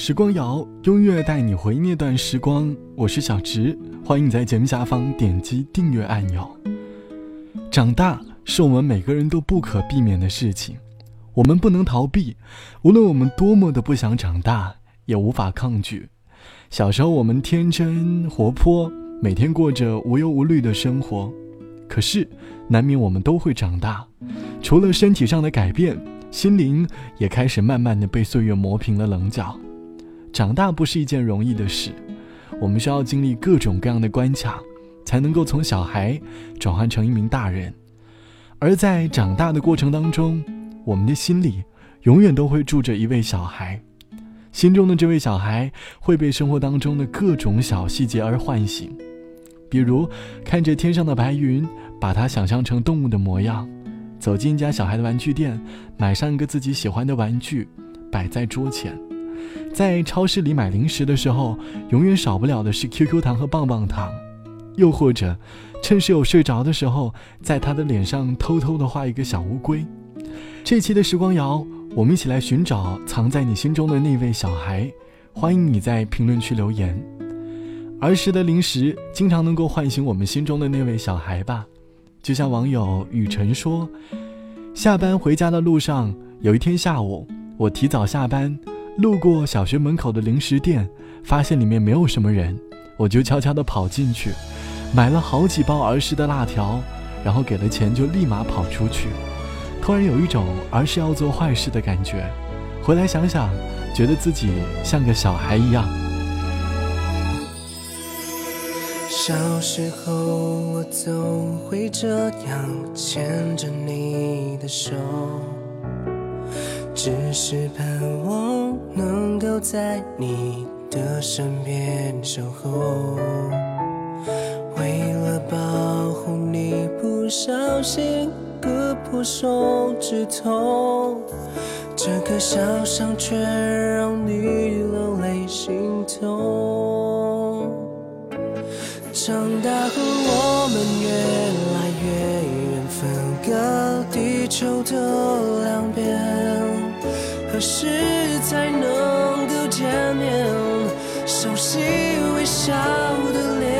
时光谣，音乐带你回那段时光。我是小直，欢迎你在节目下方点击订阅按钮。长大是我们每个人都不可避免的事情，我们不能逃避。无论我们多么的不想长大，也无法抗拒。小时候我们天真活泼，每天过着无忧无虑的生活。可是，难免我们都会长大，除了身体上的改变，心灵也开始慢慢的被岁月磨平了棱角。长大不是一件容易的事，我们需要经历各种各样的关卡，才能够从小孩转换成一名大人。而在长大的过程当中，我们的心里永远都会住着一位小孩，心中的这位小孩会被生活当中的各种小细节而唤醒，比如看着天上的白云，把它想象成动物的模样；走进一家小孩的玩具店，买上一个自己喜欢的玩具，摆在桌前。在超市里买零食的时候，永远少不了的是 QQ 糖和棒棒糖，又或者，趁室友睡着的时候，在他的脸上偷偷的画一个小乌龟。这期的时光谣，我们一起来寻找藏在你心中的那位小孩。欢迎你在评论区留言。儿时的零食经常能够唤醒我们心中的那位小孩吧？就像网友雨辰说：“下班回家的路上，有一天下午，我提早下班。”路过小学门口的零食店，发现里面没有什么人，我就悄悄地跑进去，买了好几包儿时的辣条，然后给了钱就立马跑出去。突然有一种儿时要做坏事的感觉，回来想想，觉得自己像个小孩一样。小时候我总会这样牵着你的手。只是盼望能够在你的身边守候，为了保护你不小心割破手指头，这个小伤却让你流泪心痛。长大后我们越来越远，分隔地球的两边。何时才能够见面？熟悉微笑的脸。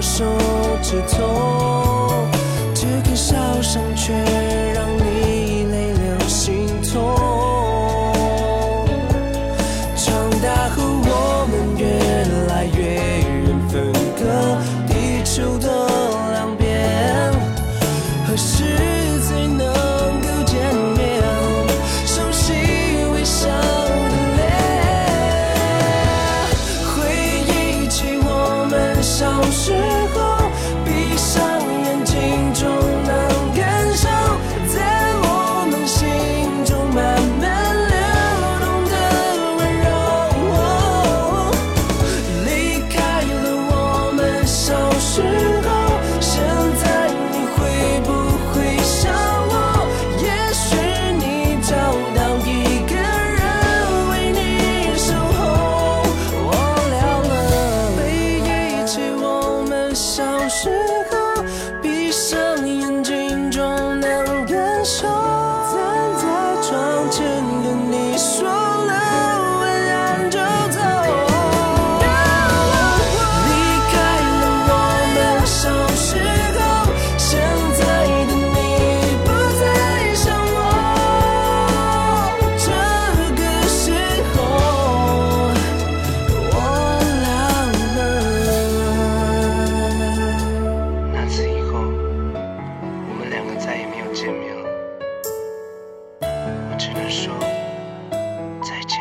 手指头，这颗小伤却时候闭上只能说再见。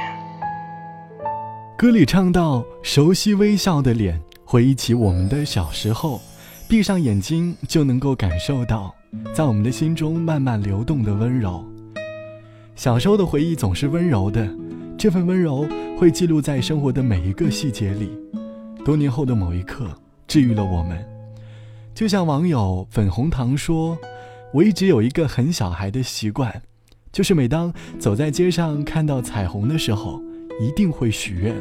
歌里唱到：“熟悉微笑的脸，回忆起我们的小时候，闭上眼睛就能够感受到，在我们的心中慢慢流动的温柔。小时候的回忆总是温柔的，这份温柔会记录在生活的每一个细节里。多年后的某一刻，治愈了我们。就像网友粉红糖说：“我一直有一个很小孩的习惯，就是每当走在街上看到彩虹的时候。”一定会许愿，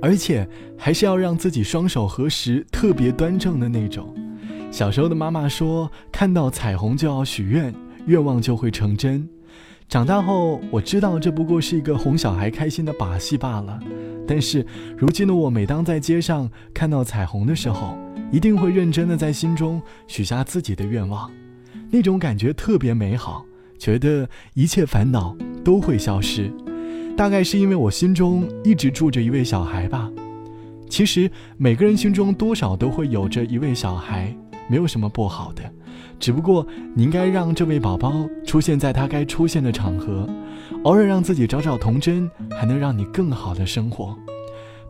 而且还是要让自己双手合十，特别端正的那种。小时候的妈妈说，看到彩虹就要许愿，愿望就会成真。长大后，我知道这不过是一个哄小孩开心的把戏罢了。但是如今的我，每当在街上看到彩虹的时候，一定会认真的在心中许下自己的愿望，那种感觉特别美好，觉得一切烦恼都会消失。大概是因为我心中一直住着一位小孩吧。其实每个人心中多少都会有着一位小孩，没有什么不好的。只不过你应该让这位宝宝出现在他该出现的场合，偶尔让自己找找童真，还能让你更好的生活。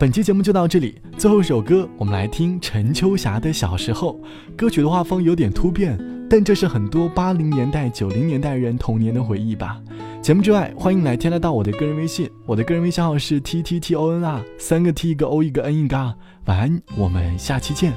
本期节目就到这里，最后一首歌我们来听陈秋霞的小时候。歌曲的画风有点突变，但这是很多八零年代、九零年代人童年的回忆吧。节目之外，欢迎来添加到我的个人微信，我的个人微信号是 t t t o n r，三个 t 一个 o 一个 n 一个 r。晚安，我们下期见。